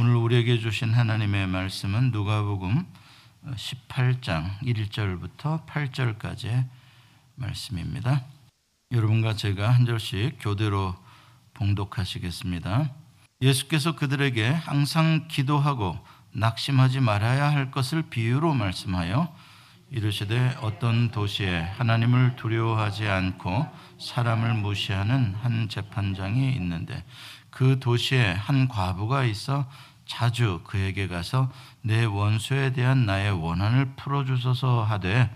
오늘 우리에게 주신 하나님의 말씀은 누가복음 18장 1절부터 8절까지의 말씀입니다. 여러분과 제가 한 절씩 교대로 봉독하시겠습니다. 예수께서 그들에게 항상 기도하고 낙심하지 말아야 할 것을 비유로 말씀하여 이르시되 어떤 도시에 하나님을 두려워하지 않고 사람을 무시하는 한 재판장이 있는데 그 도시에 한 과부가 있어 자주 그에게 가서 내 원수에 대한 나의 원한을 풀어주소서 하되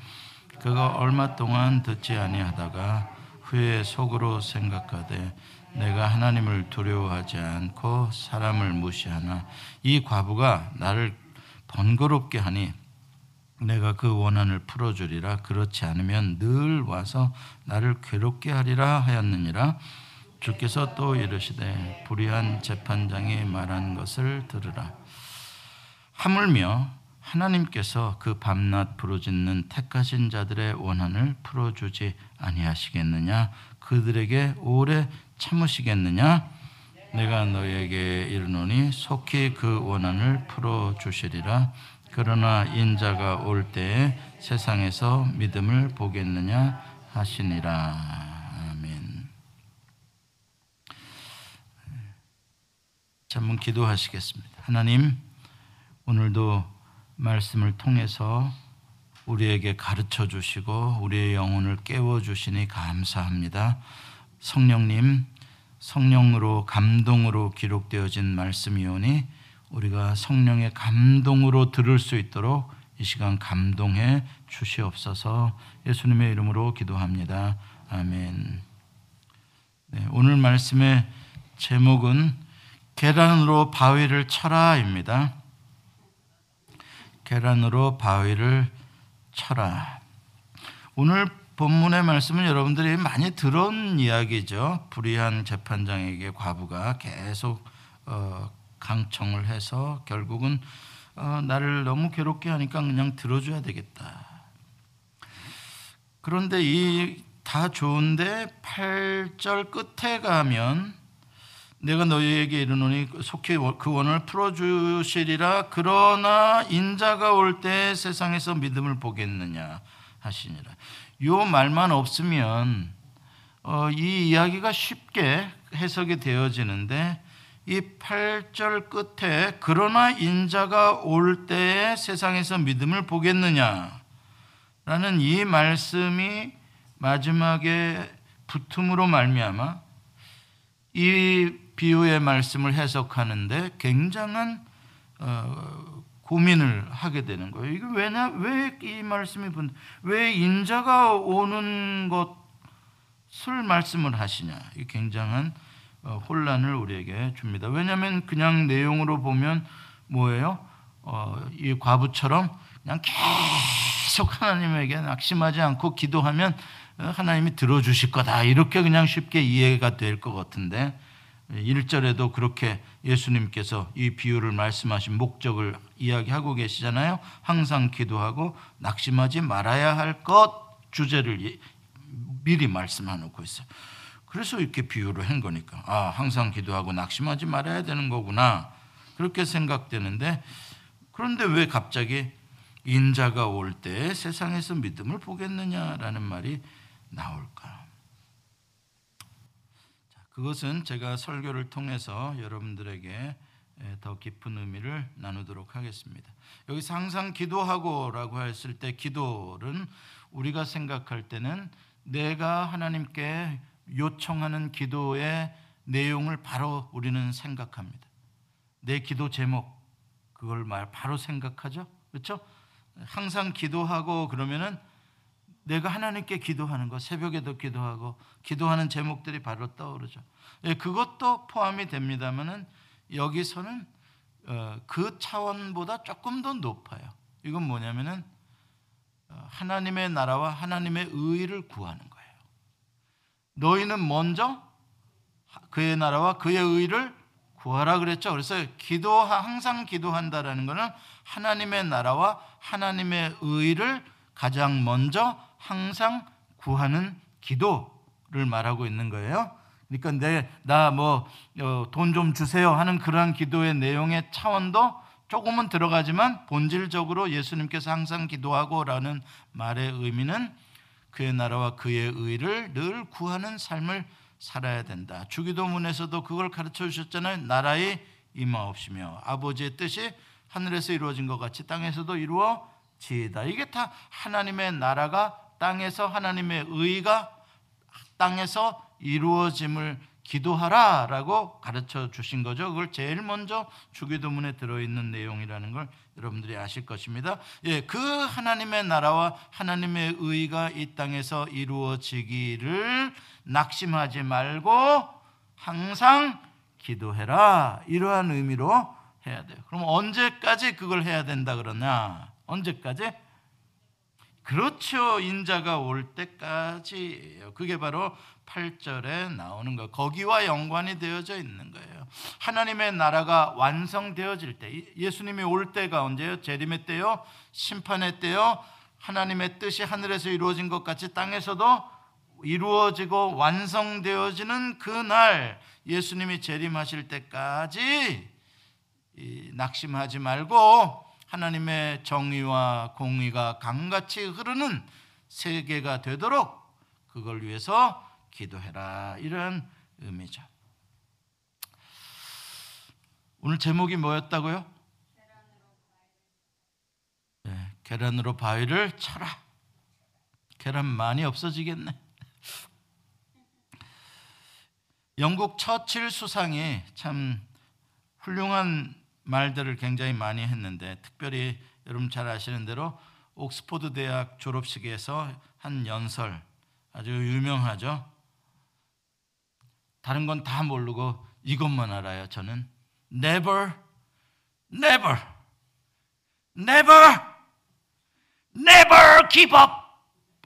그가 얼마 동안 듣지 아니하다가 후에 속으로 생각하되 내가 하나님을 두려워하지 않고 사람을 무시하나 이 과부가 나를 번거롭게 하니 내가 그 원한을 풀어주리라. 그렇지 않으면 늘 와서 나를 괴롭게 하리라 하였느니라 주께서 또 이르시되 불의한 재판장이 말한 것을 들으라. 하물며 하나님께서 그 밤낮 부르짖는 택하신 자들의 원한을 풀어주지 아니하시겠느냐? 그들에게 오래 참으시겠느냐? 내가 너에게 이르노니 속히 그 원한을 풀어주시리라. 그러나 인자가 올 때에 세상에서 믿음을 보겠느냐 하시니라. 한번 기도하시겠습니다. 하나님, 오늘도 말씀을 통해서 우리에게 가르쳐 주시고 우리의 영혼을 깨워 주시니 감사합니다. 성령님, 성령으로 감동으로 기록되어진 말씀이오니 우리가 성령의 감동으로 들을 수 있도록 이 시간 감동해 주시옵소서 예수님의 이름으로 기도합니다. 아멘. 네, 오늘 말씀의 제목은 계란으로 바위를 쳐라입니다. 계란으로 바위를 쳐라. 오늘 본문의 말씀은 여러분들이 많이 들은 이야기죠. 불의한 재판장에게 과부가 계속 어, 강청을 해서 결국은 어, 나를 너무 괴롭게 하니까 그냥 들어줘야 되겠다. 그런데 이 다 좋은데 8절 끝에 가면 내가 너희에게 이르노니 속히 그 원을 풀어주시리라. 그러나 인자가 올 때 세상에서 믿음을 보겠느냐 하시니라. 요 말만 없으면 어, 이 이야기가 쉽게 해석이 되어지는데 이 8절 끝에 그러나 인자가 올 때에 세상에서 믿음을 보겠느냐 라는 이 말씀이 마지막에 붙음으로 말미암아 이 비유의 말씀을 해석하는데 굉장한 어, 고민을 하게 되는 거예요. 이게 왜냐? 왜 이 말씀이 왜 인자가 오는 것을 말씀을 하시냐? 이 굉장한 어, 혼란을 우리에게 줍니다. 왜냐하면 그냥 내용으로 보면 뭐예요? 어, 이 과부처럼 그냥 계속 하나님에게 낙심하지 않고 기도하면 어, 하나님이 들어주실 거다 이렇게 그냥 쉽게 이해가 될 것 같은데 1절에도 그렇게 예수님께서 이 비유를 말씀하신 목적을 이야기하고 계시잖아요. 항상 기도하고 낙심하지 말아야 할 것 주제를 미리 말씀해 놓고 있어요. 그래서 이렇게 비유를 한 거니까 아 항상 기도하고 낙심하지 말아야 되는 거구나 그렇게 생각되는데 그런데 왜 갑자기 인자가 올 때 세상에서 믿음을 보겠느냐라는 말이 나올까? 그것은 제가 설교를 통해서 여러분들에게 더 깊은 의미를 나누도록 하겠습니다. 여기서 항상 기도하고라고 했을 때 기도는 우리가 생각할 때는 내가 하나님께 요청하는 기도의 내용을 바로 우리는 생각합니다. 내 기도 제목 그걸 말 바로 생각하죠. 그렇죠? 항상 기도하고 그러면은 내가 하나님께 기도하는 것, 새벽에도 기도하고 기도하는 제목들이 바로 떠오르죠. 예, 그것도 포함이 됩니다만은 여기서는 어, 그 차원보다 조금 더 높아요. 이건 뭐냐면은 어, 하나님의 나라와 하나님의 의를 구하는 거예요. 너희는 먼저 그의 나라와 그의 의를 구하라 그랬죠. 그래서 기도 항상 기도한다라는 것은 하나님의 나라와 하나님의 의를 가장 먼저 항상 구하는 기도를 말하고 있는 거예요. 그러니까 내 나 뭐 돈 좀 주세요 하는 그러한 기도의 내용의 차원도 조금은 들어가지만 본질적으로 예수님께서 항상 기도하고라는 말의 의미는 그의 나라와 그의 의를 늘 구하는 삶을 살아야 된다. 주기도문에서도 그걸 가르쳐 주셨잖아요. 나라의 임하옵시며 아버지의 뜻이 하늘에서 이루어진 것 같이 땅에서도 이루어지이다. 이게 다 하나님의 나라가 땅에서 하나님의 의가 땅에서 이루어짐을 기도하라라고 가르쳐 주신 거죠. 그걸 제일 먼저 주기도문에 들어 있는 내용이라는 걸 여러분들이 아실 것입니다. 예, 그 하나님의 나라와 하나님의 의가 이 땅에서 이루어지기를 낙심하지 말고 항상 기도해라. 이러한 의미로 해야 돼요. 그럼 언제까지 그걸 해야 된다 그러냐? 언제까지? 그렇죠. 인자가 올 때까지예요. 그게 바로 8절에 나오는 거. 거기와 연관이 되어져 있는 거예요. 하나님의 나라가 완성되어질 때 예수님이 올 때가 언제요? 재림의 때요? 심판의 때요? 하나님의 뜻이 하늘에서 이루어진 것 같이 땅에서도 이루어지고 완성되어지는 그날 예수님이 재림하실 때까지 낙심하지 말고 하나님의 정의와 공의가 강같이 흐르는 세계가 되도록 그걸 위해서 기도해라 이런 의미죠. 오늘 제목이 뭐였다고요? 네, 계란으로 바위를 쳐라. 계란 많이 없어지겠네. 영국 처칠 수상이 참 훌륭한 말들을 굉장히 많이 했는데 특별히 여러분 잘 아시는 대로 옥스포드 대학 졸업식에서 한 연설 아주 유명하죠. 다른 건 다 모르고 이것만 알아요. 저는 never, never, never, never give up.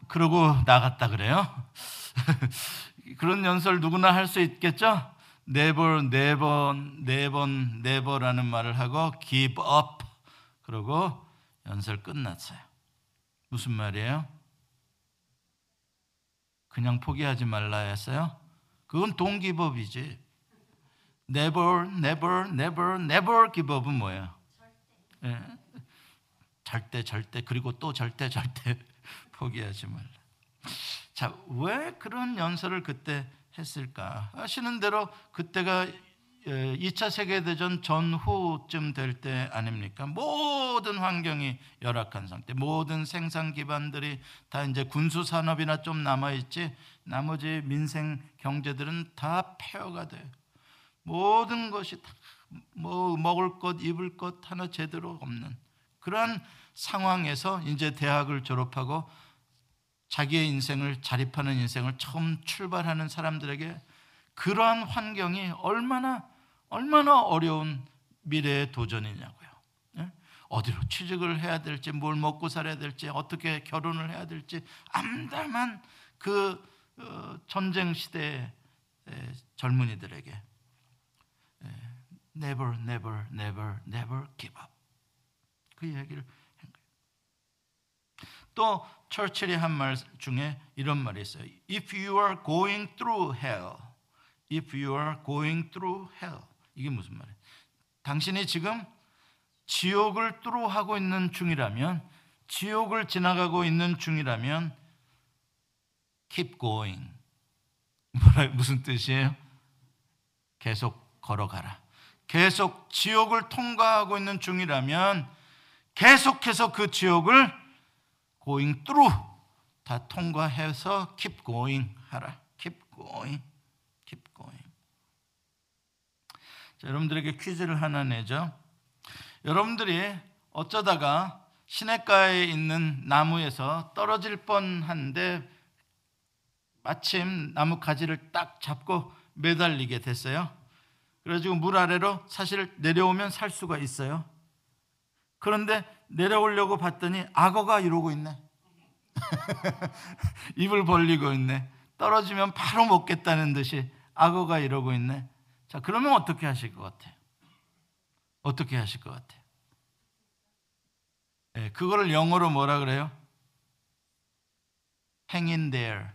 그러고 나갔다 그래요. 그런 연설 누구나 할 수 있겠죠? Never, never, never, never라는 말을 하고 give up 그러고 연설 끝났어요. 무슨 말이에요? 그냥 포기하지 말라 했어요? 그건 동기법이지. never, never, never, never give up은 뭐예요? 예. 절대, 절대, 그리고 또 절대, 절대 포기하지 말라. 자, 왜 그런 연설을 그때 했을까? 아시는 대로 그때가 2차 예, 세계대전 전후쯤 될 때 아닙니까? 모든 환경이 열악한 상태, 모든 생산 기반들이 다 이제 군수 산업이나 좀 남아 있지, 나머지 민생 경제들은 다 폐허가 돼요. 모든 것이 다 뭐 먹을 것, 입을 것 하나 제대로 없는 그러한 상황에서 이제 대학을 졸업하고 자기의 인생을 자립하는 인생을 처음 출발하는 사람들에게 그러한 환경이 얼마나 얼마나 어려운 미래의 도전이냐고요. 예? 어디로 취직을 해야 될지, 뭘 먹고 살아야 될지, 어떻게 결혼을 해야 될지 암담한 그 어, 전쟁 시대의 젊은이들에게 never, never, never, never give up 그 얘기를. 또 철칠이 한 말 중에 이런 말이 있어요. If you are going through hell, if you are going through hell, 이게 무슨 말이에요? 당신이 지금 지옥을 뚫어 하고 있는 중이라면, 지옥을 지나가고 있는 중이라면, keep going. 뭐라 무슨 뜻이에요? 계속 걸어가라. 계속 지옥을 통과하고 있는 중이라면 계속해서 그 지옥을 going through 다 통과해서 keep going 하라. keep going. keep going. 자, 여러분들에게 퀴즈를 하나 내죠. 여러분들이 어쩌다가 시냇가에 있는 나무에서 떨어질 뻔한데 마침 나무 가지를 딱 잡고 매달리게 됐어요. 그래가지고 물 아래로 사실 내려오면 살 수가 있어요. 그런데 내려오려고 봤더니 악어가 이러고 있네. 입을 벌리고 있네. 떨어지면 바로 먹겠다는 듯이 악어가 이러고 있네. 자, 그러면 어떻게 하실 것 같아요? 어떻게 하실 것 같아요? 네, 그거를 영어로 뭐라 그래요? hang in there.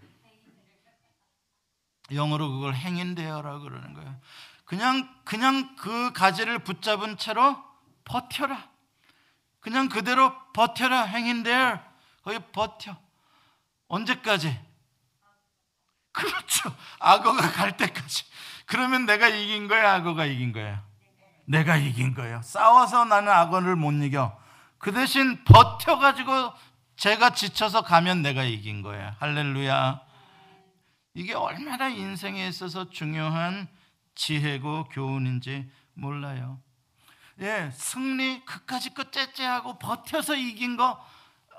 영어로 그걸 행인되어라 그러는 거예요. 그냥 그냥 그 가지를 붙잡은 채로 버텨라. 그냥 그대로 버텨라. 행인되어 거기 버텨. 언제까지? 그렇죠. 악어가 갈 때까지. 그러면 내가 이긴 거야, 악어가 이긴 거야. 내가 이긴 거예요. 싸워서 나는 악어를 못 이겨. 그 대신 버텨가지고 제가 지쳐서 가면 내가 이긴 거예요. 할렐루야. 이게 얼마나 인생에 있어서 중요한 지혜고 교훈인지 몰라요. 예, 승리 그까지 거 째째하고 버텨서 이긴 거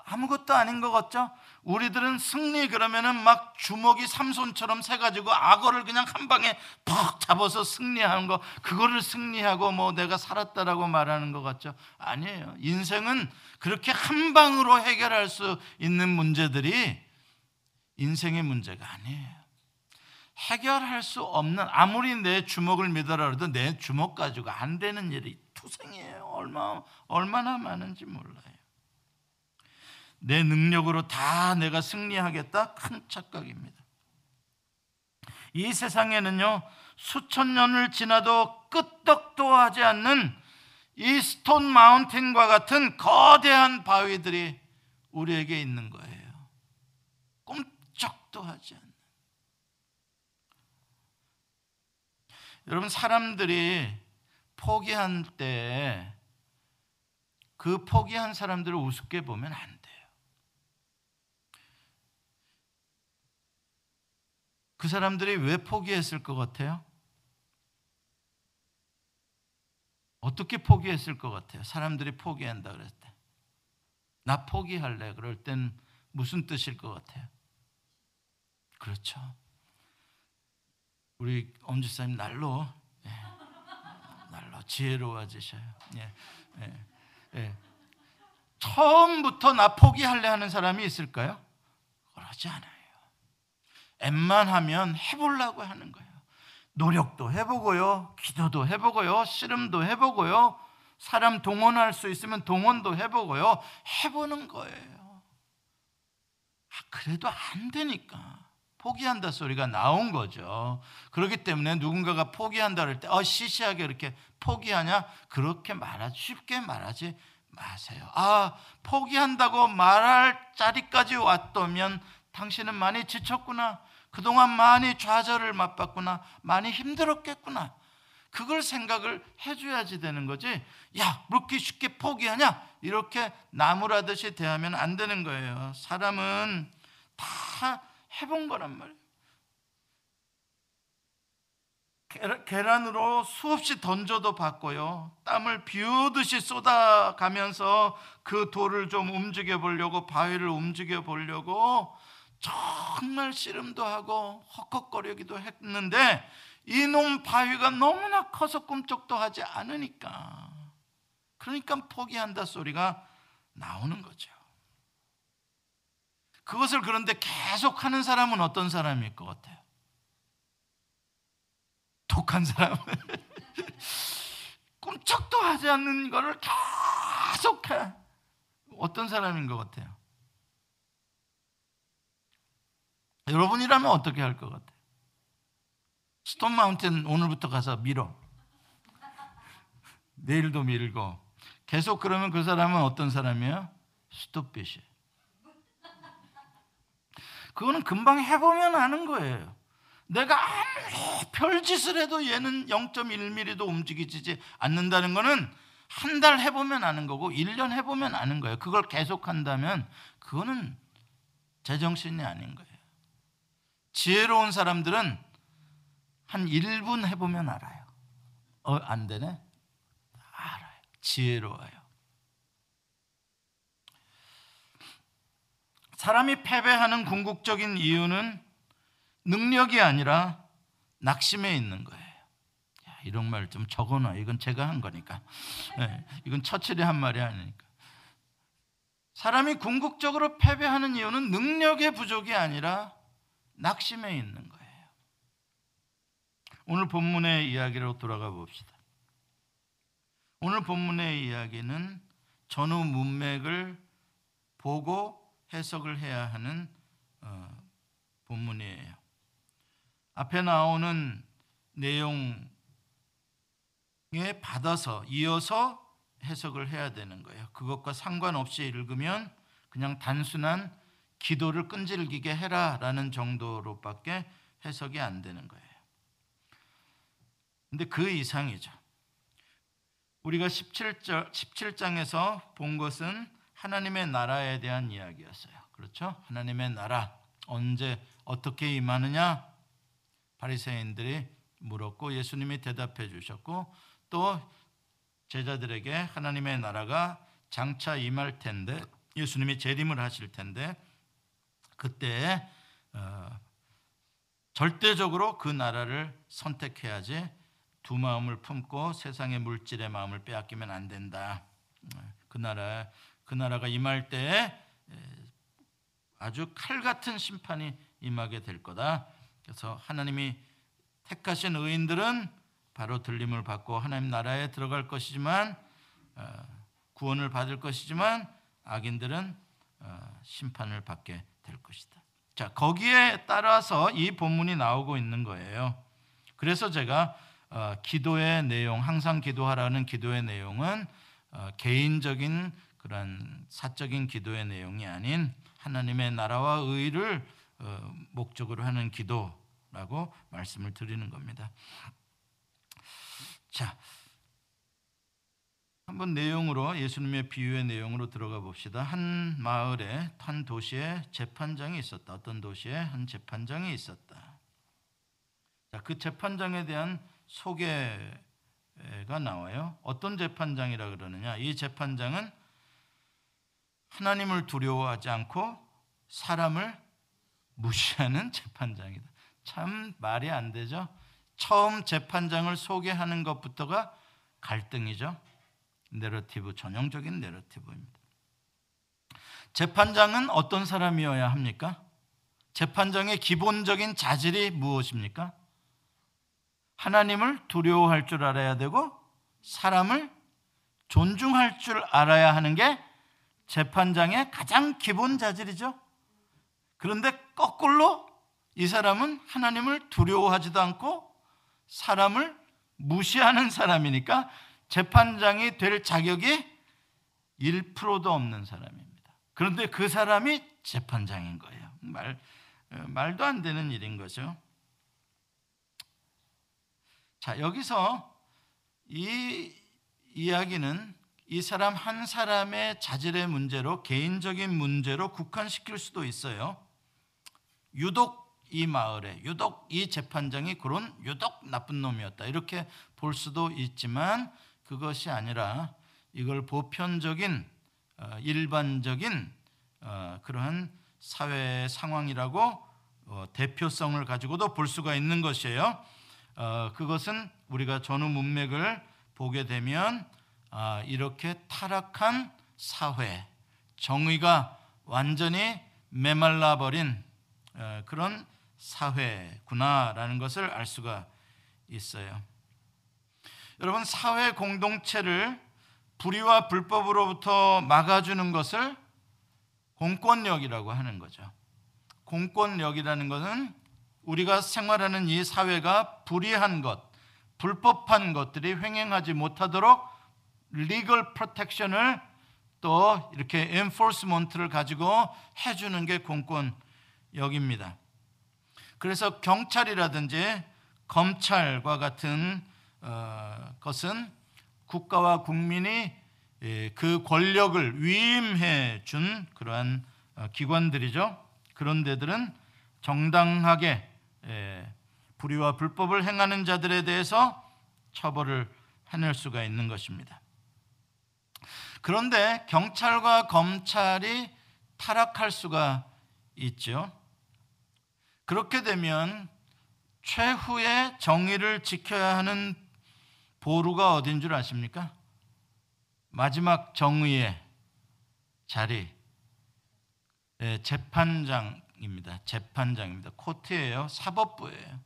아무것도 아닌 것 같죠? 우리들은 승리 그러면은 막 주먹이 삼손처럼 세 가지고 악어를 그냥 한 방에 퍽 잡아서 승리하는 거 그거를 승리하고 뭐 내가 살았다라고 말하는 것 같죠? 아니에요. 인생은 그렇게 한 방으로 해결할 수 있는 문제들이 인생의 문제가 아니에요. 해결할 수 없는 아무리 내 주먹을 믿어라 해도 내 주먹 가지고 안 되는 일이 투생이에요. 얼마 얼마나 많은지 몰라요. 내 능력으로 다 내가 승리하겠다? 큰 착각입니다. 이 세상에는요, 수천 년을 지나도 끄떡도 하지 않는 이 스톤 마운틴과 같은 거대한 바위들이 우리에게 있는 거예요. 꼼짝도 하지 않는. 여러분, 사람들이 포기한 때그 포기한 사람들을 우습게 보면 안 돼요. 그 사람들이 왜 포기했을 것 같아요? 어떻게 포기했을 것 같아요? 사람들이 포기한다 그랬을 때. 나 포기할래. 그럴 땐 무슨 뜻일 것 같아요? 그렇죠. 우리 엄지사님. 날로 지혜로워지셔요. 예. 예. 예. 처음부터 나 포기할래 하는 사람이 있을까요? 그러지 않아요. 엠만 하면 해보려고 하는 거예요. 노력도 해보고요, 기도도 해보고요, 씨름도 해보고요, 사람 동원할 수 있으면 동원도 해보고요, 해보는 거예요. 아, 그래도 안 되니까. 포기한다 소리가 나온 거죠. 그렇기 때문에 누군가가 포기한다 그럴 때, 어, 시시하게 이렇게 포기하냐? 그렇게 말하지, 쉽게 말하지 마세요. 아, 포기한다고 말할 자리까지 왔다면 당신은 많이 지쳤구나. 그동안 많이 좌절을 맛봤구나. 많이 힘들었겠구나. 그걸 생각을 해줘야지 되는 거지. 야, 그렇게 쉽게 포기하냐? 이렇게 나무라듯이 대하면 안 되는 거예요. 사람은 다 해본 거란 말이에요. 계란으로 수없이 던져도 받고요. 땀을 비우듯이 쏟아가면서 그 돌을 좀 움직여 보려고 바위를 움직여 보려고 정말 씨름도 하고 헉헉거리기도 했는데 이놈 바위가 너무나 커서 꿈쩍도 하지 않으니까 그러니까 포기한다 소리가 나오는 거죠. 그것을 그런데 계속 하는 사람은 어떤 사람일 것 같아요? 독한 사람. 꿈쩍도 하지 않는 것을 계속 해. 어떤 사람인 것 같아요? 여러분이라면 어떻게 할 것 같아요? 스톤 마운틴 오늘부터 가서 밀어. 내일도 밀고. 계속 그러면 그 사람은 어떤 사람이에요? 스톱빛이. 그거는 금방 해보면 아는 거예요. 내가 아무리 별짓을 해도 얘는 0.1mm도 움직이지 않는다는 거는 한 달 해보면 아는 거고 1년 해보면 아는 거예요. 그걸 계속 한다면 그거는 제정신이 아닌 거예요. 지혜로운 사람들은 한 1분 해보면 알아요. 어, 안 되네? 알아요. 지혜로워요. 사람이 패배하는 궁극적인 이유는 능력이 아니라 낙심에 있는 거예요. 야, 이런 말 좀 적어놔. 이건 제가 한 거니까. 네, 이건 처칠이 한 말이 아니니까. 사람이 궁극적으로 패배하는 이유는 능력의 부족이 아니라 낙심에 있는 거예요. 오늘 본문의 이야기로 돌아가 봅시다. 오늘 본문의 이야기는 전후 문맥을 보고 해석을 해야 하는 어, 본문이에요. 앞에 나오는 내용에 받아서 이어서 해석을 해야 되는 거예요. 그것과 상관없이 읽으면 그냥 단순한 기도를 끈질기게 해라라는 정도로밖에 해석이 안 되는 거예요. 근데 그 이상이죠. 우리가 17절 17장에서 본 것은 하나님의 나라에 대한 이야기였어요. 그렇죠? 하나님의 나라 언제 어떻게 임하느냐? 바리새인들이 물었고 예수님이 대답해 주셨고 또 제자들에게 하나님의 나라가 장차 임할 텐데 예수님이 재림을 하실 텐데 그때 어, 절대적으로 그 나라를 선택해야지 두 마음을 품고 세상의 물질의 마음을 빼앗기면 안 된다. 그 나라 그 나라가 임할 때 아주 칼 같은 심판이 임하게 될 거다. 그래서 하나님이 택하신 의인들은 바로 들림을 받고 하나님 나라에 들어갈 것이지만 어, 구원을 받을 것이지만 악인들은 어, 심판을 받게 될 것이다. 자 거기에 따라서 이 본문이 나오고 있는 거예요. 그래서 제가 어, 기도의 내용, 항상 기도하라는 기도의 내용은 어, 개인적인 그런 사적인 기도의 내용이 아닌 하나님의 나라와 의를 어, 목적으로 하는 기도라고 말씀을 드리는 겁니다. 자, 한번 내용으로 예수님의 비유의 내용으로 들어가 봅시다. 한 마을에 한 도시에 재판장이 있었다. 어떤 도시에 한 재판장이 있었다. 자, 그 재판장에 대한 소개가 나와요. 어떤 재판장이라 그러느냐? 이 재판장은 하나님을 두려워하지 않고 사람을 무시하는 재판장이다. 참 말이 안 되죠. 처음 재판장을 소개하는 것부터가 갈등이죠. 내러티브 전형적인 내러티브입니다. 재판장은 어떤 사람이어야 합니까? 재판장의 기본적인 자질이 무엇입니까? 하나님을 두려워할 줄 알아야 되고 사람을 존중할 줄 알아야 하는 게 재판장의 가장 기본 자질이죠. 그런데 거꾸로 이 사람은 하나님을 두려워하지도 않고 사람을 무시하는 사람이니까 재판장이 될 자격이 1%도 없는 사람입니다. 그런데 그 사람이 재판장인 거예요. 말, 말도 안 되는 일인 거죠. 자, 여기서 이 이야기는 이 사람 한 사람의 자질의 문제로 개인적인 문제로 국한시킬 수도 있어요. 유독 이 마을에 유독 이 재판장이 그런 유독 나쁜 놈이었다. 이렇게 볼 수도 있지만 그것이 아니라 이걸 보편적인 어, 일반적인 어, 그러한 사회 상황이라고 어, 대표성을 가지고도 볼 수가 있는 것이에요. 어, 그것은 우리가 전후 문맥을 보게 되면 아, 이렇게 타락한 사회, 정의가 완전히 메말라 버린 어, 그런 사회구나라는 것을 알 수가 있어요. 여러분 사회 공동체를 불의와 불법으로부터 막아주는 것을 공권력이라고 하는 거죠. 공권력이라는 것은 우리가 생활하는 이 사회가 불의한 것, 불법한 것들이 횡행하지 못하도록 legal protection을 또 이렇게 enforcement를 가지고 해주는 게 공권력입니다. 그래서 경찰이라든지 검찰과 같은 어, 것은 국가와 국민이 예, 그 권력을 위임해 준 그러한 어, 기관들이죠. 그런 데들은 정당하게 예, 불의와 불법을 행하는 자들에 대해서 처벌을 해낼 수가 있는 것입니다. 그런데 경찰과 검찰이 타락할 수가 있죠. 그렇게 되면 최후의 정의를 지켜야 하는 보루가 어딘 줄 아십니까? 마지막 정의의 자리, 예, 재판장, 입니다. 재판장입니다. 코트예요. 사법부예요.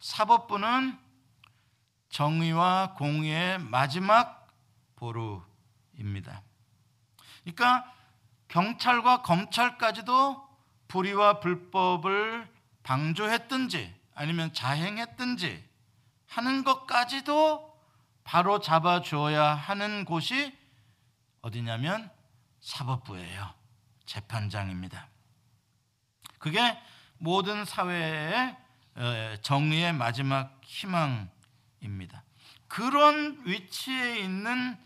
사법부는 정의와 공의의 마지막 보루 입니다. 그러니까 경찰과 검찰까지도 불의와 불법을 방조했든지 아니면 자행했든지 하는 것까지도 바로 잡아 주어야 하는 곳이 어디냐면 사법부예요. 재판장입니다. 그게 모든 사회의 어, 정의의 마지막 희망입니다. 그런 위치에 있는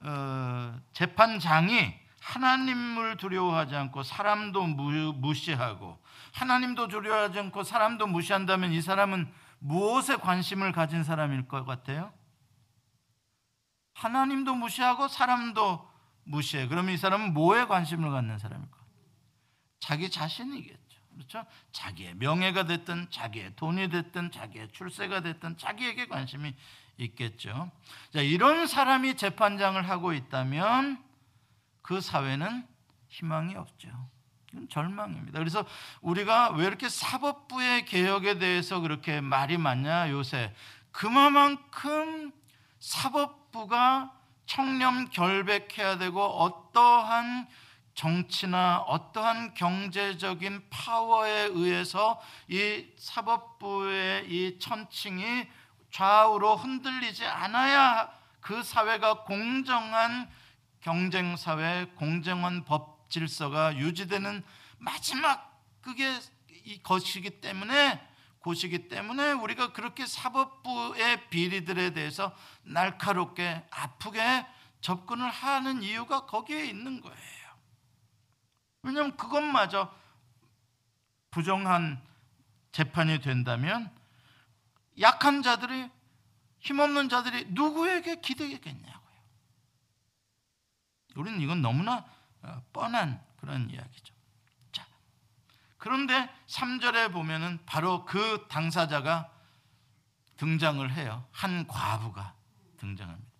어, 재판장이 하나님을 두려워하지 않고 사람도 무시하고 하나님도 두려워하지 않고 사람도 무시한다면 이 사람은 무엇에 관심을 가진 사람일 것 같아요? 하나님도 무시하고 사람도 무시해. 그러면 이 사람은 뭐에 관심을 갖는 사람일까? 자기 자신이겠죠. 그렇죠? 자기의 명예가 됐든 자기의 돈이 됐든 자기의 출세가 됐든 자기에게 관심이 있겠죠. 자, 이런 사람이 재판장을 하고 있다면 그 사회는 희망이 없죠. 이건 절망입니다. 그래서 우리가 왜 이렇게 사법부의 개혁에 대해서 그렇게 말이 많냐 요새 그만큼 사법부가 청렴 결백해야 되고 어떠한 정치나 어떠한 경제적인 파워에 의해서 이 사법부의 이 천칭이 좌우로 흔들리지 않아야 그 사회가 공정한 경쟁 사회, 공정한 법 질서가 유지되는 마지막 그게 이 것이기 때문에 곳이기 때문에 우리가 그렇게 사법부의 비리들에 대해서 날카롭게 아프게 접근을 하는 이유가 거기에 있는 거예요. 왜냐하면 그것마저 부정한 재판이 된다면 약한 자들이 힘없는 자들이 누구에게 기대겠냐고요. 우리는 이건 너무나 어, 뻔한 그런 이야기죠. 자, 그런데 3절에 보면은 바로 그 당사자가 등장을 해요. 한 과부가 등장합니다.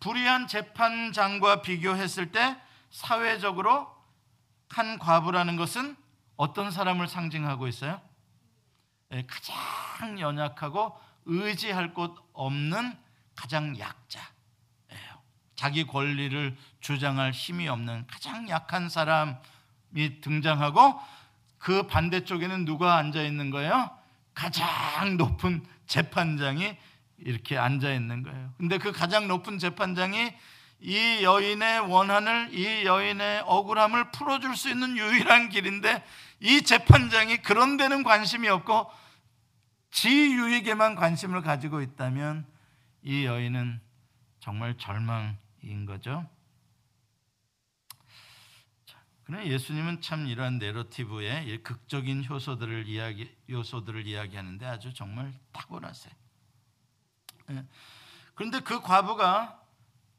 불의한 재판장과 비교했을 때 사회적으로 한 과부라는 것은 어떤 사람을 상징하고 있어요? 예, 가장 연약하고 의지할 곳 없는 가장 약자예요. 자기 권리를 주장할 힘이 없는 가장 약한 사람이 등장하고 그 반대쪽에는 누가 앉아 있는 거예요? 가장 높은 재판장이 이렇게 앉아 있는 거예요. 근데 그 가장 높은 재판장이 이 여인의 원한을 이 여인의 억울함을 풀어줄 수 있는 유일한 길인데 이 재판장이 그런 데는 관심이 없고 지 유익에만 관심을 가지고 있다면 이 여인은 정말 절망인 거죠. 그러나 예수님은 참 이러한 내러티브의 극적인 효소들을 이야기 요소들을 이야기하는데 아주 정말 탁월하세요. 예. 그런데 그 과부가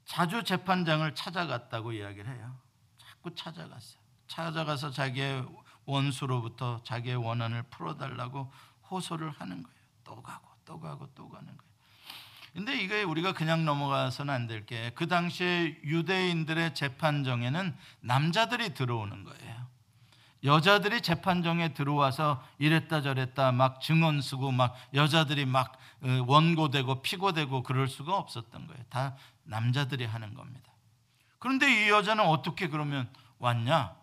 자주 재판장을 찾아갔다고 이야기를 해요. 자꾸 찾아갔어요. 찾아가서 자기의 원수로부터 자기의 원한을 풀어달라고 호소를 하는 거예요. 또 가고 또 가고 또 가는 거예요. 근데 이게 우리가 그냥 넘어가서는 안 될 게 그 당시에 유대인들의 재판정에는 남자들이 들어오는 거예요. 여자들이 재판정에 들어와서 이랬다 저랬다 막 증언 쓰고 막 여자들이 막 어, 원고되고 피고되고 그럴 수가 없었던 거예요. 다 남자들이 하는 겁니다. 그런데 이 여자는 어떻게 그러면 왔냐?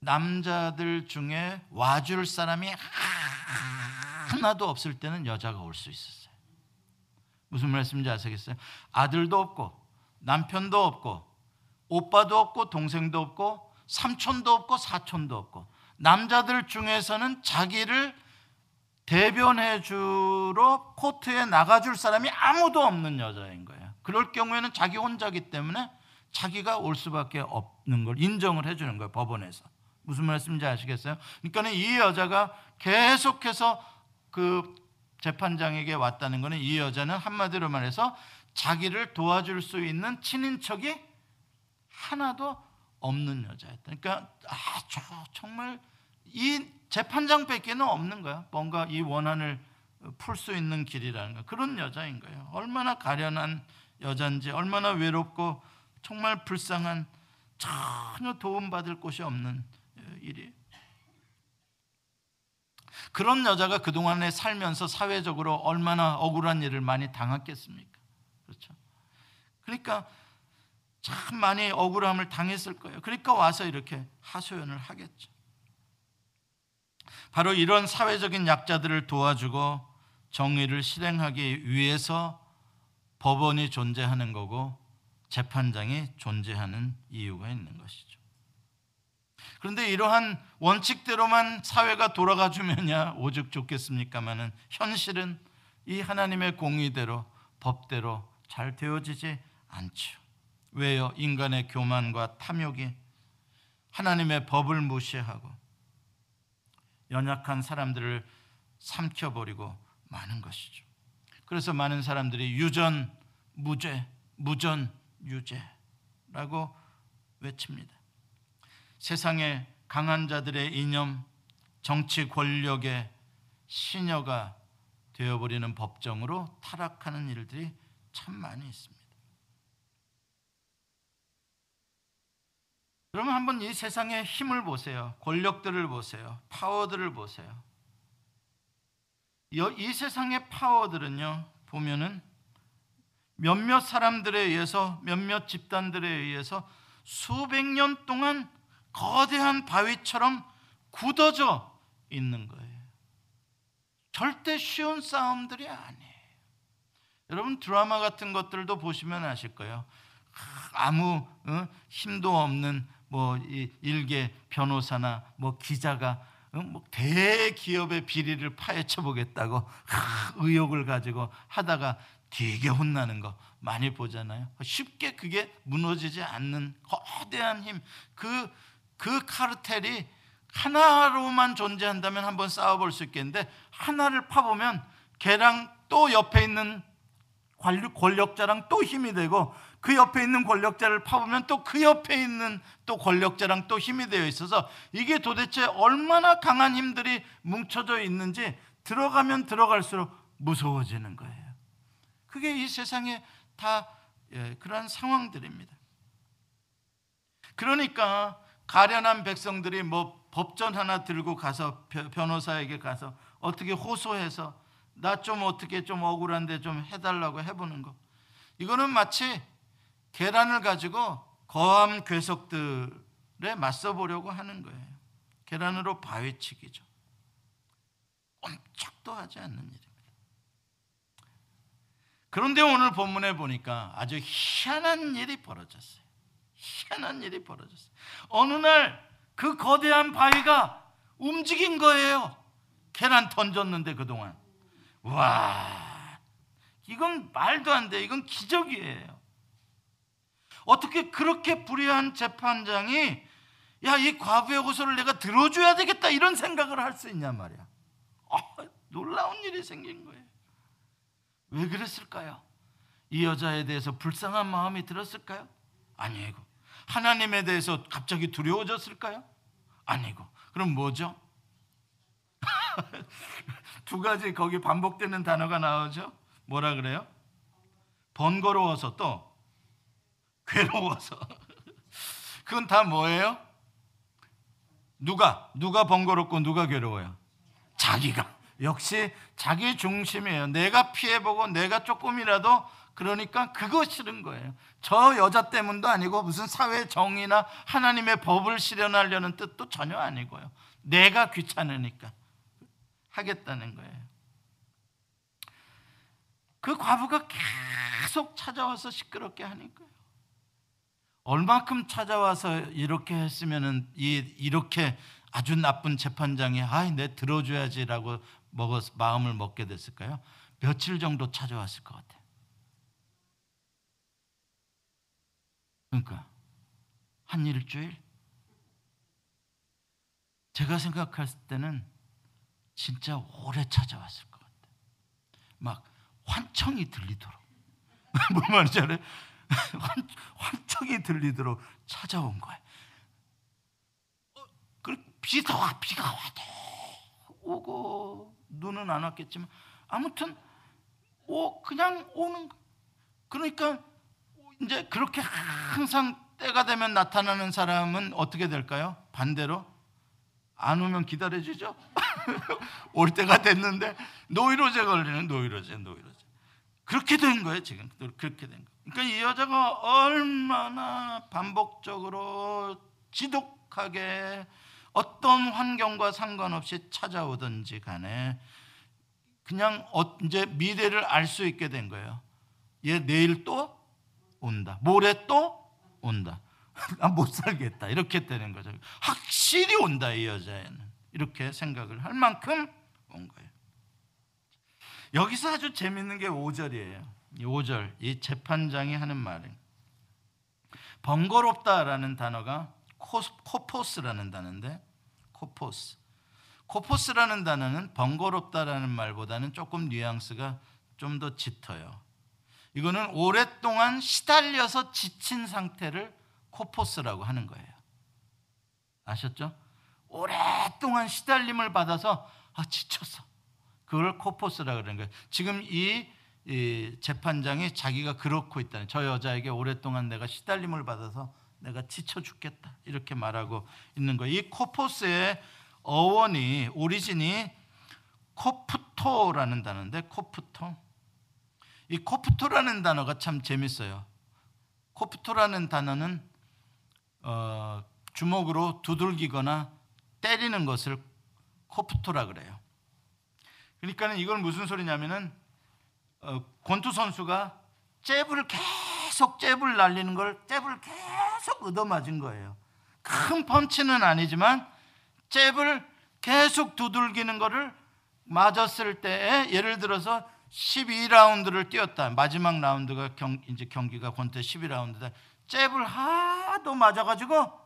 남자들 중에 와줄 사람이 하나도 없을 때는 여자가 올 수 있었어요. 무슨 말씀인지 아시겠어요? 아들도 없고 남편도 없고 오빠도 없고 동생도 없고 삼촌도 없고 사촌도 없고 남자들 중에서는 자기를 대변해 주러 코트에 나가 줄 사람이 아무도 없는 여자인 거예요. 그럴 경우에는 자기 혼자기 때문에 자기가 올 수밖에 없는 걸 인정을 해 주는 거예요 법원에서 무슨 말씀인지 아시겠어요? 그러니까 이 여자가 계속해서 그 재판장에게 왔다는 것은 이 여자는 한마디로 말해서 자기를 도와줄 수 있는 친인척이 하나도 없는 여자였다. 그러니까 아주 정말 이 재판장밖에는 없는 거야. 뭔가 이 원한을 풀 수 있는 길이라는 거. 그런 여자인 거예요. 얼마나 가련한 여잔지, 얼마나 외롭고 정말 불쌍한 전혀 도움받을 곳이 없는 일이. 그런 여자가 그동안에 살면서 사회적으로 얼마나 억울한 일을 많이 당했겠습니까? 그렇죠. 그러니까 참 많이 억울함을 당했을 거예요. 그러니까 와서 이렇게 하소연을 하겠죠. 바로 이런 사회적인 약자들을 도와주고 정의를 실행하기 위해서 법원이 존재하는 거고 재판장이 존재하는 이유가 있는 것이죠. 그런데 이러한 원칙대로만 사회가 돌아가 주면야 오죽 좋겠습니까마는 현실은 이 하나님의 공의대로 법대로 잘 되어지지 않죠. 왜요? 인간의 교만과 탐욕이 하나님의 법을 무시하고 연약한 사람들을 삼켜버리고 많은 것이죠. 그래서 많은 사람들이 유전 무죄, 무전 유죄라고 외칩니다. 세상의 강한 자들의 이념, 정치 권력의 시녀가 되어버리는 법정으로 타락하는 일들이 참 많이 있습니다. 그러면 한번 이 세상의 힘을 보세요. 권력들을 보세요. 파워들을 보세요. 이 세상의 파워들은요, 보면은 몇몇 사람들에 의해서, 몇몇 집단들에 의해서 수백 년 동안 거대한 바위처럼 굳어져 있는 거예요. 절대 쉬운 싸움들이 아니에요. 여러분 드라마 같은 것들도 보시면 아실 거예요. 아무 어? 힘도 없는 뭐 일개 변호사나 뭐 기자가 어? 뭐 대기업의 비리를 파헤쳐 보겠다고 의욕을 가지고 하다가 되게 혼나는 거 많이 보잖아요. 쉽게 그게 무너지지 않는 거대한 힘. 그, 그 카르텔이 하나로만 존재한다면 한번 싸워볼 수 있겠는데 하나를 파보면 걔랑 또 옆에 있는 권력자랑 또 힘이 되고 그 옆에 있는 권력자를 파보면 또 그 옆에 있는 또 권력자랑 또 힘이 되어 있어서 이게 도대체 얼마나 강한 힘들이 뭉쳐져 있는지 들어가면 들어갈수록 무서워지는 거예요. 그게 이 세상에 다 예, 그러한 상황들입니다. 그러니까 가련한 백성들이 뭐 법전 하나 들고 가서 변호사에게 가서 어떻게 호소해서 나 좀 어떻게 좀 억울한데 좀 해달라고 해보는 거. 이거는 마치 계란을 가지고 거함 괴석들에 맞서 보려고 하는 거예요. 계란으로 바위치기죠. 꼼짝도 하지 않는 일입니다. 그런데 오늘 본문에 보니까 아주 희한한 일이 벌어졌어요. 희한한 일이 벌어졌어요. 어느 날 그 거대한 바위가 움직인 거예요. 계란 던졌는데 그동안. 와, 이건 말도 안 돼. 이건 기적이에요. 어떻게 그렇게 불의한 재판장이 야, 이 과부의 호소를 내가 들어줘야 되겠다 이런 생각을 할 수 있냔 말이야. 어, 놀라운 일이 생긴 거예요. 왜 그랬을까요? 이 여자에 대해서 불쌍한 마음이 들었을까요? 아니고. 하나님에 대해서 갑자기 두려워졌을까요? 아니고. 그럼 뭐죠? 두 가지 거기 반복되는 단어가 나오죠. 뭐라 그래요? 번거로워서 또 괴로워서. 그건 다 뭐예요? 누가 누가 번거롭고 누가 괴로워요? 자기가. 역시 자기 중심이에요. 내가 피해보고 내가 조금이라도 그러니까 그거 싫은 거예요. 저 여자 때문도 아니고 무슨 사회 정의나 하나님의 법을 실현하려는 뜻도 전혀 아니고요. 내가 귀찮으니까 하겠다는 거예요. 그 과부가 계속 찾아와서 시끄럽게 하니까요. 얼마큼 찾아와서 이렇게 했으면은 이렇게 아주 나쁜 재판장이 아이 내 들어줘야지라고 먹었 마음을 먹게 됐을까요? 며칠 정도 찾아왔을 것 같아요. 그러니까 한 일주일 제가 생각했을 때는 진짜 오래 찾아왔을 것 같아요. 막 환청이 들리도록 뭐 말인지 알아요? 환청이 들리도록 찾아온 거예요. 어, 비가 와, 비가 와도 오고 눈은 안 왔겠지만 아무튼 오 그냥 오는 거. 그러니까 이제 그렇게 항상 때가 되면 나타나는 사람은 어떻게 될까요? 반대로 안 오면 기다려주죠. 올 때가 됐는데 노이로제 걸리는 노이로제, 노이로제. 그렇게 된 거예요 지금 그렇게 된 거. 그러니까 이 여자가 얼마나 반복적으로 지독하게 어떤 환경과 상관없이 찾아오든지 간에 그냥 어, 이제 미래를 알 수 있게 된 거예요. 얘 내일 또 온다. 모레 또 온다. 아, 못 살겠다. 이렇게 되는 거죠. 확실히 온다, 이 여자애는. 이렇게 생각을 할 만큼 온 거예요. 여기서 아주 재밌는 게 5절이에요. 이 5절, 이 재판장이 하는 말은 번거롭다라는 단어가 코포스라는 단어인데 코포스. 코포스라는 단어는 번거롭다라는 말보다는 조금 뉘앙스가 좀 더 짙어요. 이거는 오랫동안 시달려서 지친 상태를 코포스라고 하는 거예요. 아셨죠? 오랫동안 시달림을 받아서 아 지쳤어. 그걸 코포스라 그러는 거예요. 지금 이, 이 재판장이 자기가 그렇고 있다는 저 여자에게 오랫동안 내가 시달림을 받아서 내가 지쳐 죽겠다 이렇게 말하고 있는 거예요. 이 코포스의 어원이 오리진이 코프토라는 단어인데 코프토. 이 코프토라는 단어가 참 재밌어요. 코프토라는 단어는 어, 주먹으로 두들기거나 때리는 것을 코프토라 그래요. 그러니까는 이걸 무슨 소리냐면은 어, 권투 선수가 잽을 계속 잽을 날리는 걸 잽을 계속 얻어맞은 거예요. 큰 펀치는 아니지만 잽을 계속 두들기는 거를 맞았을 때에 예를 들어서 12라운드를 뛰었다. 마지막 라운드가 경, 이제 경기가 권투 12라운드다. 잽을 하도 맞아가지고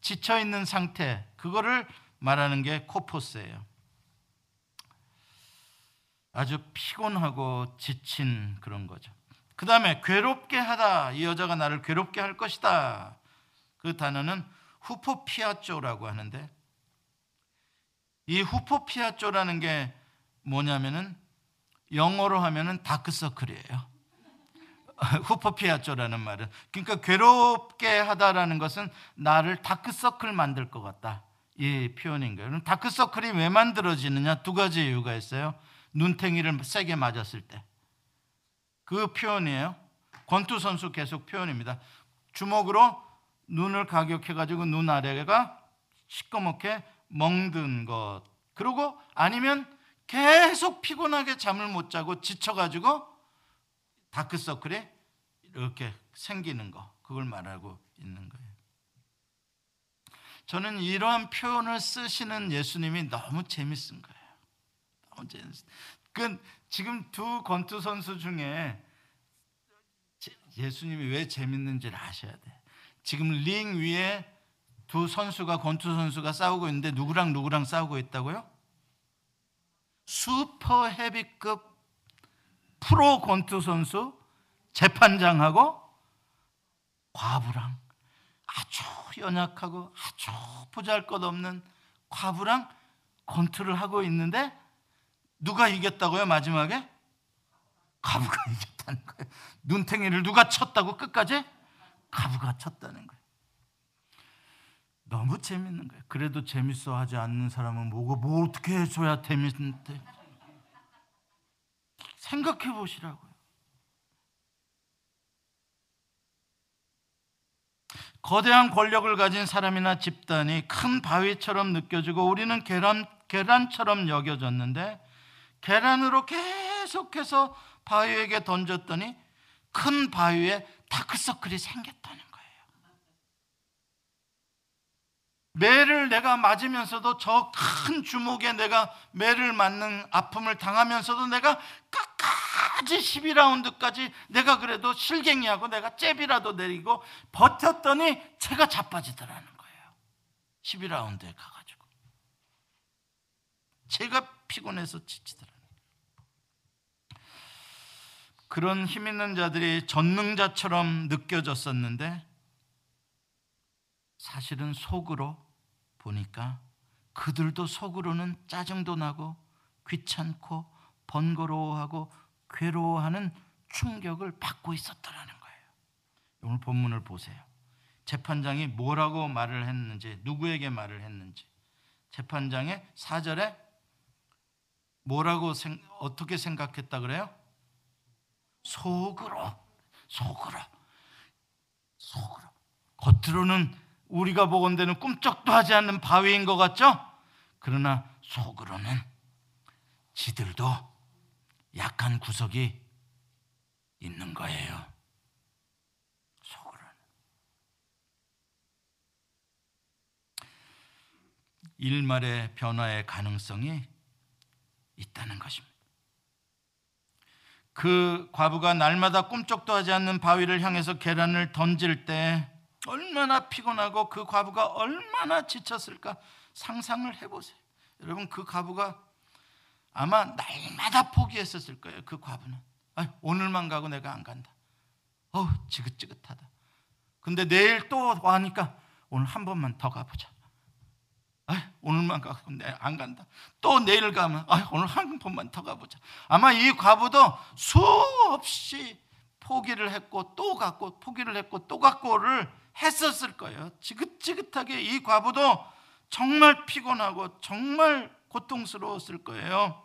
지쳐 있는 상태 그거를 말하는 게 코포스예요. 아주 피곤하고 지친 그런 거죠. 그 다음에 괴롭게 하다. 이 여자가 나를 괴롭게 할 것이다. 그 단어는 후포피아조라고 하는데 이 후포피아조라는 게 뭐냐면은 영어로 하면은 다크서클이에요. 후퍼피아조라는 말은 그러니까 괴롭게 하다라는 것은 나를 다크서클 만들 것 같다 이 표현인 거예요. 그럼 다크서클이 왜 만들어지느냐 두 가지 이유가 있어요. 눈탱이를 세게 맞았을 때 그 표현이에요. 권투 선수 계속 표현입니다. 주먹으로 눈을 가격해 가지고 눈 아래가 시꺼멓게 멍든 것. 그리고 아니면 계속 피곤하게 잠을 못 자고 지쳐 가지고 다크서클이 이렇게 생기는 거 그걸 말하고 있는 거예요. 저는 이러한 표현을 쓰시는 예수님이 너무 재밌은 거예요. 너무 재밌. 그 지금 두 권투 선수 중에 예수님이 왜 재밌는지를 아셔야 돼. 지금 링 위에 두 선수가 권투 선수가 싸우고 있는데 누구랑 누구랑 싸우고 있다고요? 슈퍼 헤비급 프로 권투 선수 재판장하고 과부랑 아주 연약하고 아주 보잘것없는 과부랑 권투를 하고 있는데 누가 이겼다고요 마지막에? 과부가 이겼다는 거예요. 눈탱이를 누가 쳤다고 끝까지? 과부가 쳤다는 거예요. 너무 재밌는 거예요. 그래도 재밌어 하지 않는 사람은 뭐고 뭐 어떻게 해줘야 재밌는데 생각해 보시라고요. 거대한 권력을 가진 사람이나 집단이 큰 바위처럼 느껴지고 우리는 계란, 계란처럼 여겨졌는데 계란으로 계속해서 바위에게 던졌더니 큰 바위에 다크서클이 생겼다는 거예요. 매를 내가 맞으면서도 저 큰 주먹에 내가 매를 맞는 아픔을 당하면서도 내가 끝까지 12라운드까지 내가 그래도 실갱이하고 내가 잽이라도 내리고 버텼더니 채가 자빠지더라는 거예요. 12라운드에 가가지고. 제가 피곤해서 지치더라는. 그런 힘 있는 자들이 전능자처럼 느껴졌었는데 사실은 속으로 보니까 그들도 속으로는 짜증도 나고 귀찮고 번거로워하고 괴로워하는 충격을 받고 있었더라는 거예요. 오늘 본문을 보세요. 재판장이 뭐라고 말을 했는지, 누구에게 말을 했는지. 재판장의 4절에 뭐라고 생, 어떻게 생각했다 그래요? 속으로, 속으로, 속으로. 겉으로는 우리가 보건대는 꿈쩍도 하지 않는 바위인 것 같죠? 그러나 속으로는 지들도 약한 구석이 있는 거예요. 속으로는. 일말의 변화의 가능성이 있다는 것입니다. 그 과부가 날마다 꿈쩍도 하지 않는 바위를 향해서 계란을 던질 때 얼마나 피곤하고 그 과부가 얼마나 지쳤을까 상상을 해보세요. 여러분 그 과부가 아마 날마다 포기했었을 거예요. 그 과부는 아, 오늘만 가고 내가 안 간다. 어 지긋지긋하다. 근데 내일 또 와니까 오늘 한 번만 더 가보자. 아, 오늘만 가고 안 간다. 또 내일 가면 아, 오늘 한 번만 더 가보자. 아마 이 과부도 수없이 포기를 했고 또 갔고 포기를 했고 또 갔고를 했었을 거예요. 지긋지긋하게 이 과부도 정말 피곤하고 정말 고통스러웠을 거예요.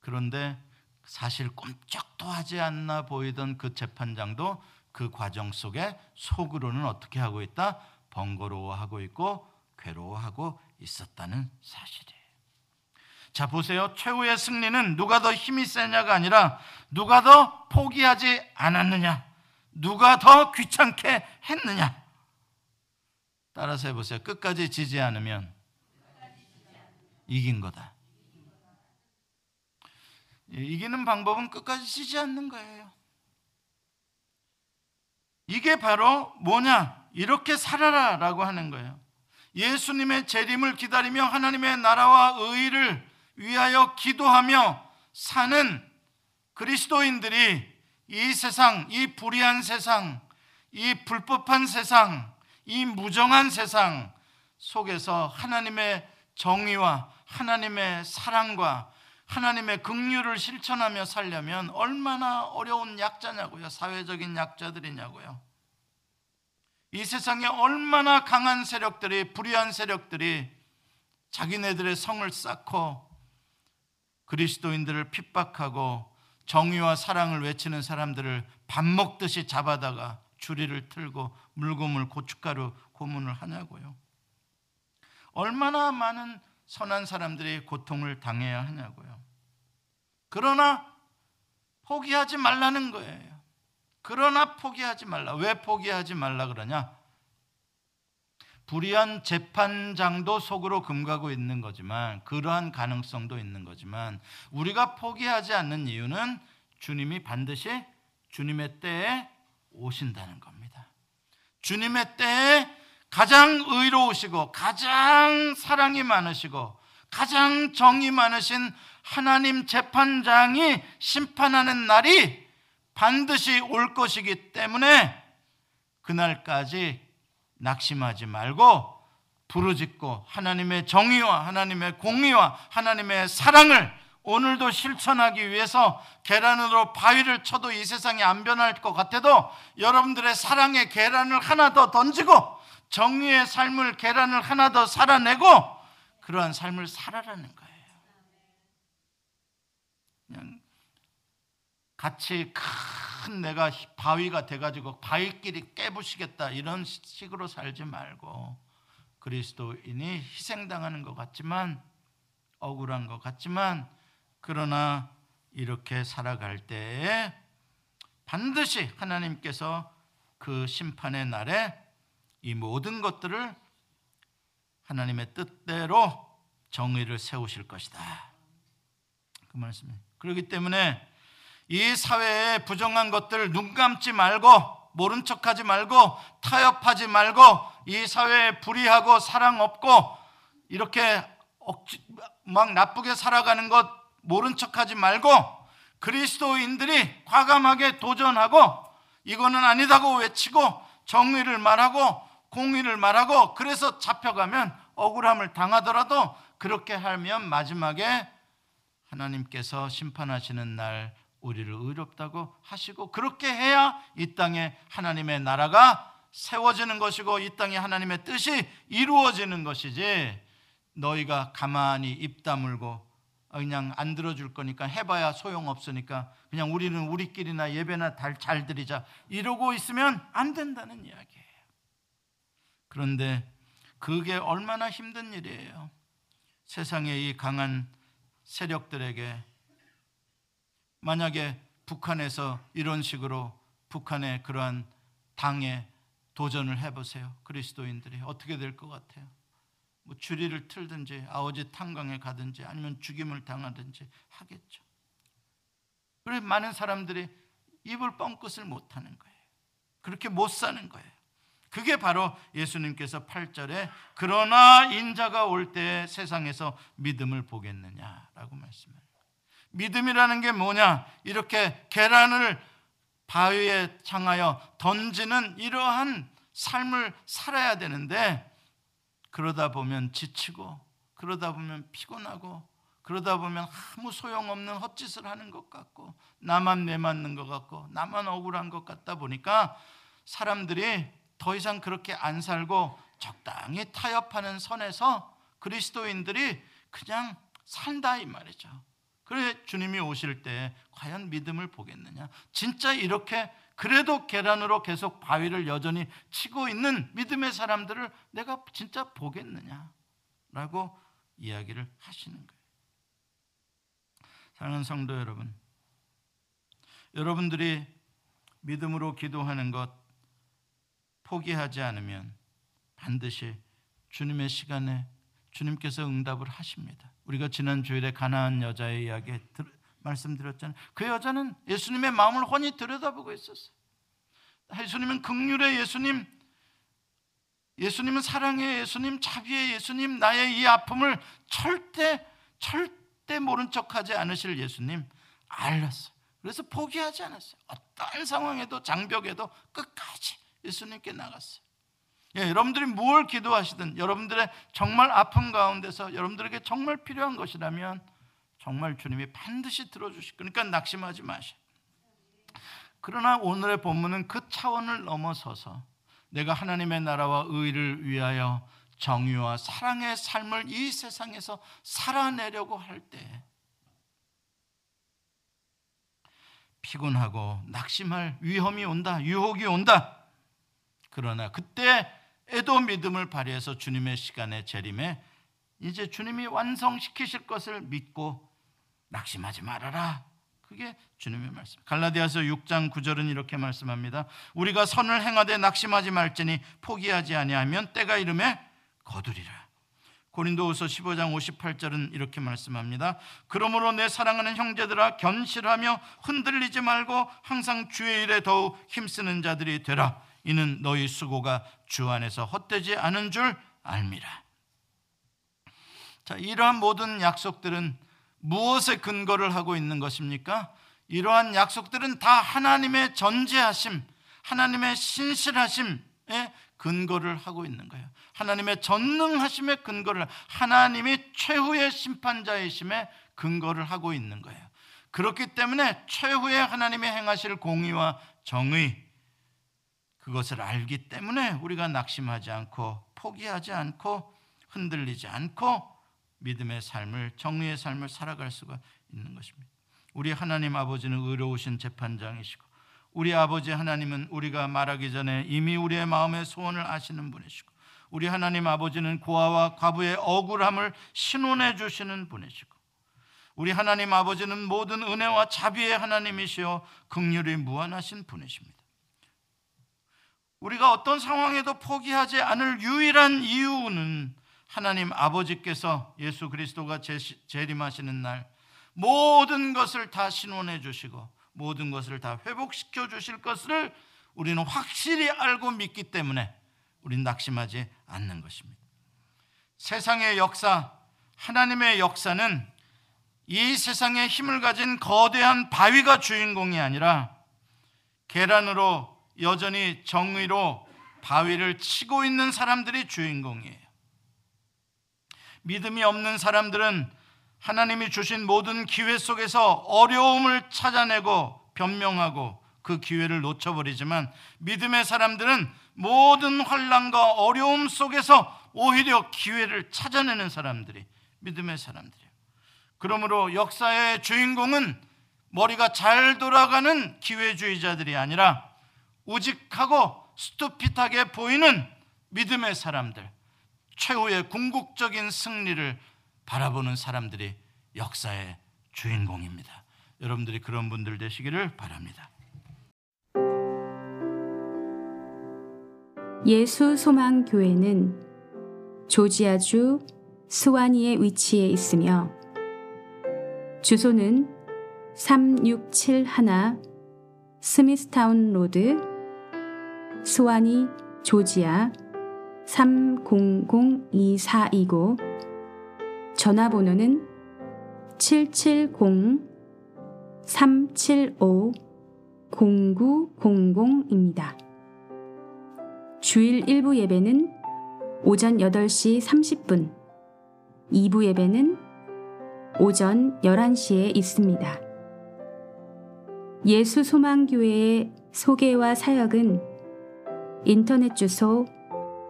그런데 사실 꼼짝도 하지 않나 보이던 그 재판장도 그 과정 속에 속으로는 어떻게 하고 있다? 번거로워하고 있고 괴로워하고 있었다는 사실이에요. 자, 보세요. 최후의 승리는 누가 더 힘이 세냐가 아니라 누가 더 포기하지 않았느냐, 누가 더 귀찮게 했느냐. 따라서 해보세요. 끝까지 지지 않으면 이긴 거다. 예, 이기는 방법은 끝까지 지지 않는 거예요. 이게 바로 뭐냐? 이렇게 살아라 라고 하는 거예요. 예수님의 재림을 기다리며 하나님의 나라와 의를 위하여 기도하며 사는 그리스도인들이 이 세상, 이 불의한 세상, 이 불법한 세상, 이 무정한 세상 속에서 하나님의 정의와 하나님의 사랑과 하나님의 긍휼을 실천하며 살려면 얼마나 어려운 약자냐고요. 사회적인 약자들이냐고요. 이 세상에 얼마나 강한 세력들이 불의한 세력들이 자기네들의 성을 쌓고 그리스도인들을 핍박하고 정의와 사랑을 외치는 사람들을 밥 먹듯이 잡아다가 주리를 틀고 물고물 고춧가루 고문을 하냐고요. 얼마나 많은 선한 사람들이 고통을 당해야 하냐고요. 그러나 포기하지 말라는 거예요. 그러나 포기하지 말라. 왜 포기하지 말라 그러냐? 불의한 재판장도 속으로 금가고 있는 거지만 그러한 가능성도 있는 거지만 우리가 포기하지 않는 이유는 주님이 반드시 주님의 때에 오신다는 겁니다. 주님의 때에 가장 의로우시고 가장 사랑이 많으시고 가장 정이 많으신 하나님 재판장이 심판하는 날이 반드시 올 것이기 때문에 그날까지 낙심하지 말고 부르짖고 하나님의 정의와 하나님의 공의와 하나님의 사랑을 오늘도 실천하기 위해서 계란으로 바위를 쳐도 이 세상이 안 변할 것 같아도 여러분들의 사랑의 계란을 하나 더 던지고 정의의 삶을 계란을 하나 더 살아내고 그러한 삶을 살아라는 거예요. 그냥 같이 큰 내가 바위가 돼가지고 바위끼리 깨부시겠다 이런 식으로 살지 말고 그리스도인이 희생당하는 것 같지만 억울한 것 같지만 그러나 이렇게 살아갈 때에 반드시 하나님께서 그 심판의 날에 이 모든 것들을 하나님의 뜻대로 정의를 세우실 것이다. 그 말씀이에요. 그렇기 때문에 이 사회의 부정한 것들 눈 감지 말고 모른 척하지 말고 타협하지 말고 이 사회에 불의하고 사랑 없고 이렇게 억지, 막 나쁘게 살아가는 것 모른 척하지 말고 그리스도인들이 과감하게 도전하고 이거는 아니다고 외치고 정의를 말하고 공의를 말하고 그래서 잡혀가면 억울함을 당하더라도 그렇게 하면 마지막에 하나님께서 심판하시는 날 우리를 의롭다고 하시고 그렇게 해야 이 땅에 하나님의 나라가 세워지는 것이고 이 땅에 하나님의 뜻이 이루어지는 것이지 너희가 가만히 입 다물고 그냥 안 들어줄 거니까 해봐야 소용없으니까 그냥 우리는 우리끼리나 예배나 잘 드리자 이러고 있으면 안 된다는 이야기예요. 그런데 그게 얼마나 힘든 일이에요. 세상의 이 강한 세력들에게 만약에 북한에서 이런 식으로 북한의 그러한 당에 도전을 해보세요. 그리스도인들이 어떻게 될 것 같아요? 뭐 주리를 틀든지 아오지 탄광에 가든지 아니면 죽임을 당하든지 하겠죠. 그래 많은 사람들이 입을 뻥끗을 못 하는 거예요. 그렇게 못 사는 거예요. 그게 바로 예수님께서 8절에 그러나 인자가 올 때 세상에서 믿음을 보겠느냐라고 말씀해요. 믿음이라는 게 뭐냐? 이렇게 계란을 바위에 향하여 던지는 이러한 삶을 살아야 되는데 그러다 보면 지치고 그러다 보면 피곤하고 그러다 보면 아무 소용없는 헛짓을 하는 것 같고 나만 내맞는 것 같고 나만 억울한 것 같다 보니까 사람들이 더 이상 그렇게 안 살고 적당히 타협하는 선에서 그리스도인들이 그냥 산다 이 말이죠. 그래 주님이 오실 때 과연 믿음을 보겠느냐? 진짜 이렇게 그래도 계란으로 계속 바위를 여전히 치고 있는 믿음의 사람들을 내가 진짜 보겠느냐? 라고 이야기를 하시는 거예요. 사랑하는 성도 여러분, 여러분들이 믿음으로 기도하는 것 포기하지 않으면 반드시 주님의 시간에 주님께서 응답을 하십니다. 우리가 지난 주일에 가나안 여자의 이야기 말씀드렸잖아요. 그 여자는 예수님의 마음을 훤히 들여다보고 있었어요. 예수님은 극률의 예수님, 예수님은 사랑의 예수님, 자비의 예수님, 나의 이 아픔을 절대 절대 모른 척하지 않으실 예수님 알았어요. 그래서 포기하지 않았어요. 어떤 상황에도 장벽에도 끝까지 예수님께 나갔어요. 예, 여러분들이 뭘 기도하시든 여러분들의 정말 아픔 가운데서 여러분들에게 정말 필요한 것이라면 정말 주님이 반드시 들어주실 거니까 낙심하지 마시오. 그러나 오늘의 본문은 그 차원을 넘어서서 내가 하나님의 나라와 의를 위하여 정의와 사랑의 삶을 이 세상에서 살아내려고 할 때 피곤하고 낙심할 위험이 온다, 유혹이 온다. 그러나 그때 에도 믿음을 발휘해서 주님의 시간에 재림에 이제 주님이 완성시키실 것을 믿고 낙심하지 말아라. 그게 주님의 말씀. 갈라디아서 6장 9절은 이렇게 말씀합니다. 우리가 선을 행하되 낙심하지 말지니 포기하지 아니하면 때가 이름에 거두리라. 고린도후서 15장 58절은 이렇게 말씀합니다. 그러므로 내 사랑하는 형제들아 견실하며 흔들리지 말고 항상 주의 일에 더욱 힘쓰는 자들이 되라. 이는 너희 수고가 주 안에서 헛되지 않은 줄 알미라. 자, 이러한 모든 약속들은 무엇에 근거를 하고 있는 것입니까? 이러한 약속들은 다 하나님의 전제하심, 하나님의 신실하심에 근거를 하고 있는 거예요. 하나님의 전능하심에 근거를 하나님이 최후의 심판자이심에 근거를 하고 있는 거예요. 그렇기 때문에 최후의 하나님의 행하실 공의와 정의 그것을 알기 때문에 우리가 낙심하지 않고 포기하지 않고 흔들리지 않고 믿음의 삶을 정의의 삶을 살아갈 수가 있는 것입니다. 우리 하나님 아버지는 의로우신 재판장이시고 우리 아버지 하나님은 우리가 말하기 전에 이미 우리의 마음의 소원을 아시는 분이시고 우리 하나님 아버지는 고아와 과부의 억울함을 신원해 주시는 분이시고 우리 하나님 아버지는 모든 은혜와 자비의 하나님이시요 긍휼이 무한하신 분이십니다. 우리가 어떤 상황에도 포기하지 않을 유일한 이유는 하나님 아버지께서 예수 그리스도가 재림하시는 날 모든 것을 다 신원해 주시고 모든 것을 다 회복시켜 주실 것을 우리는 확실히 알고 믿기 때문에 우리는 낙심하지 않는 것입니다. 세상의 역사, 하나님의 역사는 이 세상에 힘을 가진 거대한 바위가 주인공이 아니라 계란으로 여전히 정의로 바위를 치고 있는 사람들이 주인공이에요. 믿음이 없는 사람들은 하나님이 주신 모든 기회 속에서 어려움을 찾아내고 변명하고 그 기회를 놓쳐버리지만 믿음의 사람들은 모든 환란과 어려움 속에서 오히려 기회를 찾아내는 사람들이 믿음의 사람들이에요. 그러므로 역사의 주인공은 머리가 잘 돌아가는 기회주의자들이 아니라 우직하고 스투핏하게 보이는 믿음의 사람들, 최후의 궁극적인 승리를 바라보는 사람들이 역사의 주인공입니다. 여러분들이 그런 분들 되시기를 바랍니다. 예수 소망 교회는 조지아주 스와니에 위치해 있으며 주소는 3671 스미스타운 로드 스와니 조지아 30024이고 전화번호는 770-375-0900입니다. 주일 1부 예배는 오전 8시 30분, 2부 예배는 오전 11시에 있습니다. 예수 소망교회의 소개와 사역은 인터넷 주소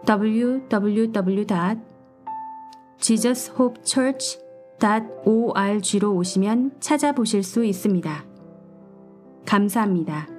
www.jesushopechurch.org로 오시면 찾아보실 수 있습니다. 감사합니다.